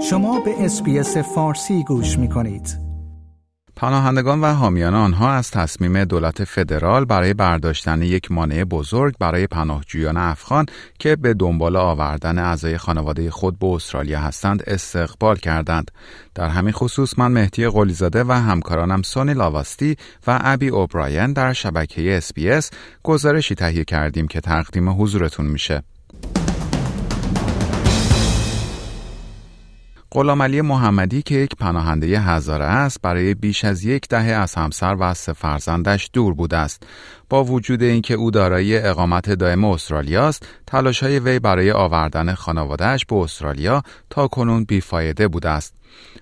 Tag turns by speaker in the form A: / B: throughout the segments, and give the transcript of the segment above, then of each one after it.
A: شما به SBS فارسی گوش می کنید.
B: پناهندگان و حامیان آنها از تصمیم دولت فدرال برای برداشتن یک مانع بزرگ برای پناهجویان افغان که به دنبال آوردن اعضای خانواده خود به استرالیا هستند استقبال کردند. در همین خصوص من مهدی قلیزاده و همکارانم سونی لاواستی و ابی اوبراین در شبکه SBS گزارشی تهیه کردیم که تقدیم حضورتون میشه. غلام محمدی که یک پناهنده هزاره است برای بیش از یک دهه از همسر و سه فرزندش دور بوده است با وجود اینکه او دارای اقامت دائم استرالیا است تلاش های وی برای آوردن خانوادهش به استرالیا تا کنون بیفایده بوده است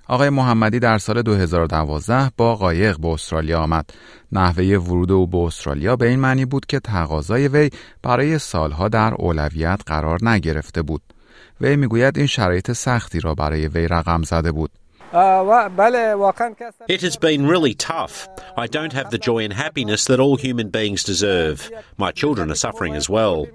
B: آقای محمدی در سال 2012 با قایق به استرالیا آمد. نحوه ورود او به استرالیا به این معنی بود که تقاضای وی برای سالها در اولویت قرار نگرفته بود. وی می‌گوید این شرایط سختی را برای وی رقم زده بود.
C: It has been really tough. I don't have the joy and happiness that all human beings deserve. My children are suffering as well.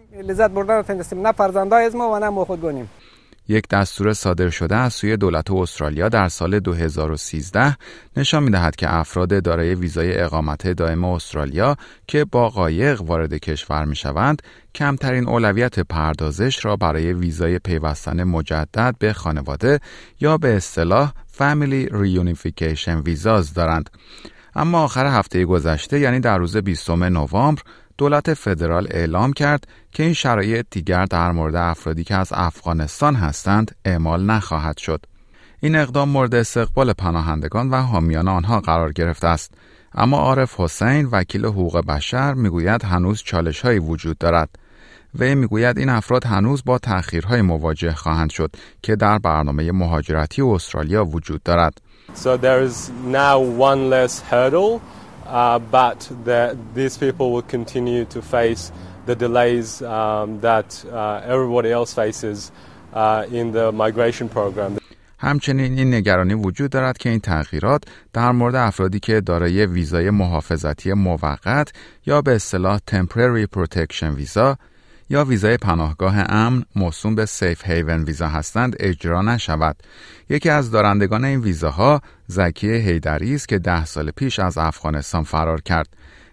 B: یک دستور صادر شده از سوی دولت استرالیا در سال 2013 نشان می دهد که افراد دارای ویزای اقامت دائم استرالیا که با قایق وارد کشور می شوند کمترین اولویت پردازش را برای ویزای پیوستن مجدد به خانواده یا به اصطلاح Family Reunification ویزاز دارند. اما آخر هفته گذشته یعنی در روز 20 نوامبر دولت فدرال اعلام کرد که این شرایط دیگر در مورد افرادی که از افغانستان هستند اعمال نخواهد شد. این اقدام مورد استقبال پناهندگان و حامیان آنها قرار گرفته است. اما عارف حسین وکیل حقوق بشر می‌گوید هنوز چالش هایی وجود دارد. وی می‌گوید این افراد هنوز با تأخیرهای مواجه خواهند شد که در برنامه مهاجرتی استرالیا وجود دارد.
D: So there is now one less hurdle uh, but the, these people will continue to face the delays um, that uh, everybody else faces uh, in the migration program.
B: همچنین این نگرانی وجود دارد که این تغییرات در مورد افرادی که دارای ویزای محافظتی موقت یا به اصطلاح temporary protection ویزا یا ویزای پناهگاه امن موسوم به سیف هیون ویزا هستند اجرا نشود. یکی از دارندگان این ویزاها زکی هیدری است که ده سال پیش از افغانستان فرار کرد.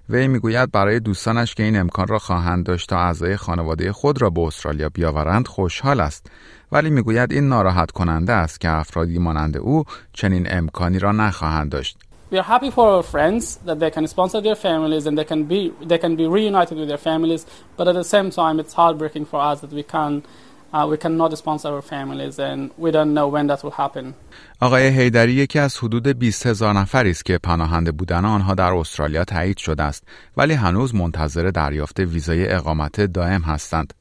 B: وی می‌گوید برای دوستانش که این امکان را خواهند داشت تا اعضای خانواده خود را به استرالیا بیاورند خوشحال است ولی می‌گوید این ناراحت کننده است که افرادی مانند او چنین امکانی را نخواهند داشت
E: we are happy for our friends that they can sponsor their families and they can be they can be reunited with their families but at the same time it's heartbreaking for us that we can uh, we cannot sponsor our families and we don't know when that will happen
B: آقای هیدری یکی از حدود 20 هزار نفری است که پناهنده بودن آنها در استرالیا تایید شده است ولی هنوز منتظر دریافت ویزای اقامت دائم هستند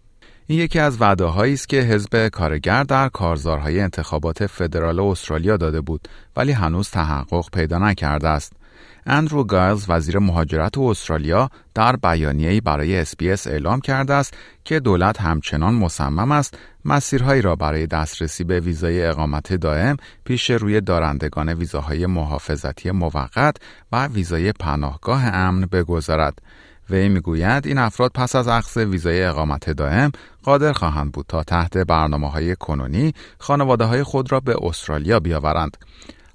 B: این یکی از وعده‌هایی است که حزب کارگر در کارزارهای انتخابات فدرال استرالیا داده بود ولی هنوز تحقق پیدا نکرده است. اندرو گایلز وزیر مهاجرت استرالیا در بیانیه‌ای برای SBS اعلام کرده است که دولت همچنان مصمم است مسیرهایی را برای دسترسی به ویزای اقامت دائم پیش روی دارندگان ویزاهای محافظتی موقت و ویزای پناهگاه امن بگذارد. وی می‌گوید این افراد پس از اخذ ویزای اقامت دائم قادر خواهند بود تا تحت برنامه های کنونی خانواده های خود را به استرالیا بیاورند.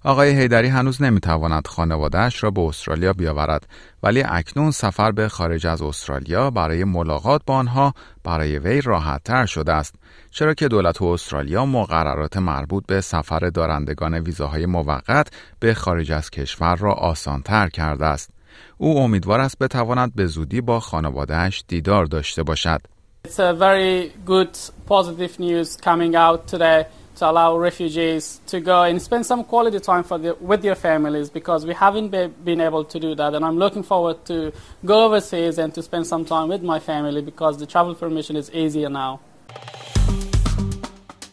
B: آقای هیدری هنوز نمی‌تواند خانوادهش را به استرالیا بیاورد ولی اکنون سفر به خارج از استرالیا برای ملاقات با آنها برای وی راحت تر شده است چرا که دولت استرالیا مقررات مربوط به سفر دارندگان ویزاهای موقت به خارج از کشور را آسانتر کرده است او امیدوار است بتواند به زودی با خانوادهش دیدار داشته باشد.
E: It's a very good positive news coming out today to allow refugees to go and spend some quality time for the, with their families because we haven't be, been able to do that and I'm looking forward to go overseas and to spend some time with my family because the travel permission is easier now.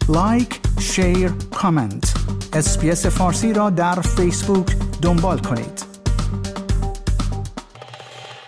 A: like، share، comment. SBS فارسی را در فیسبوک دنبال کنید.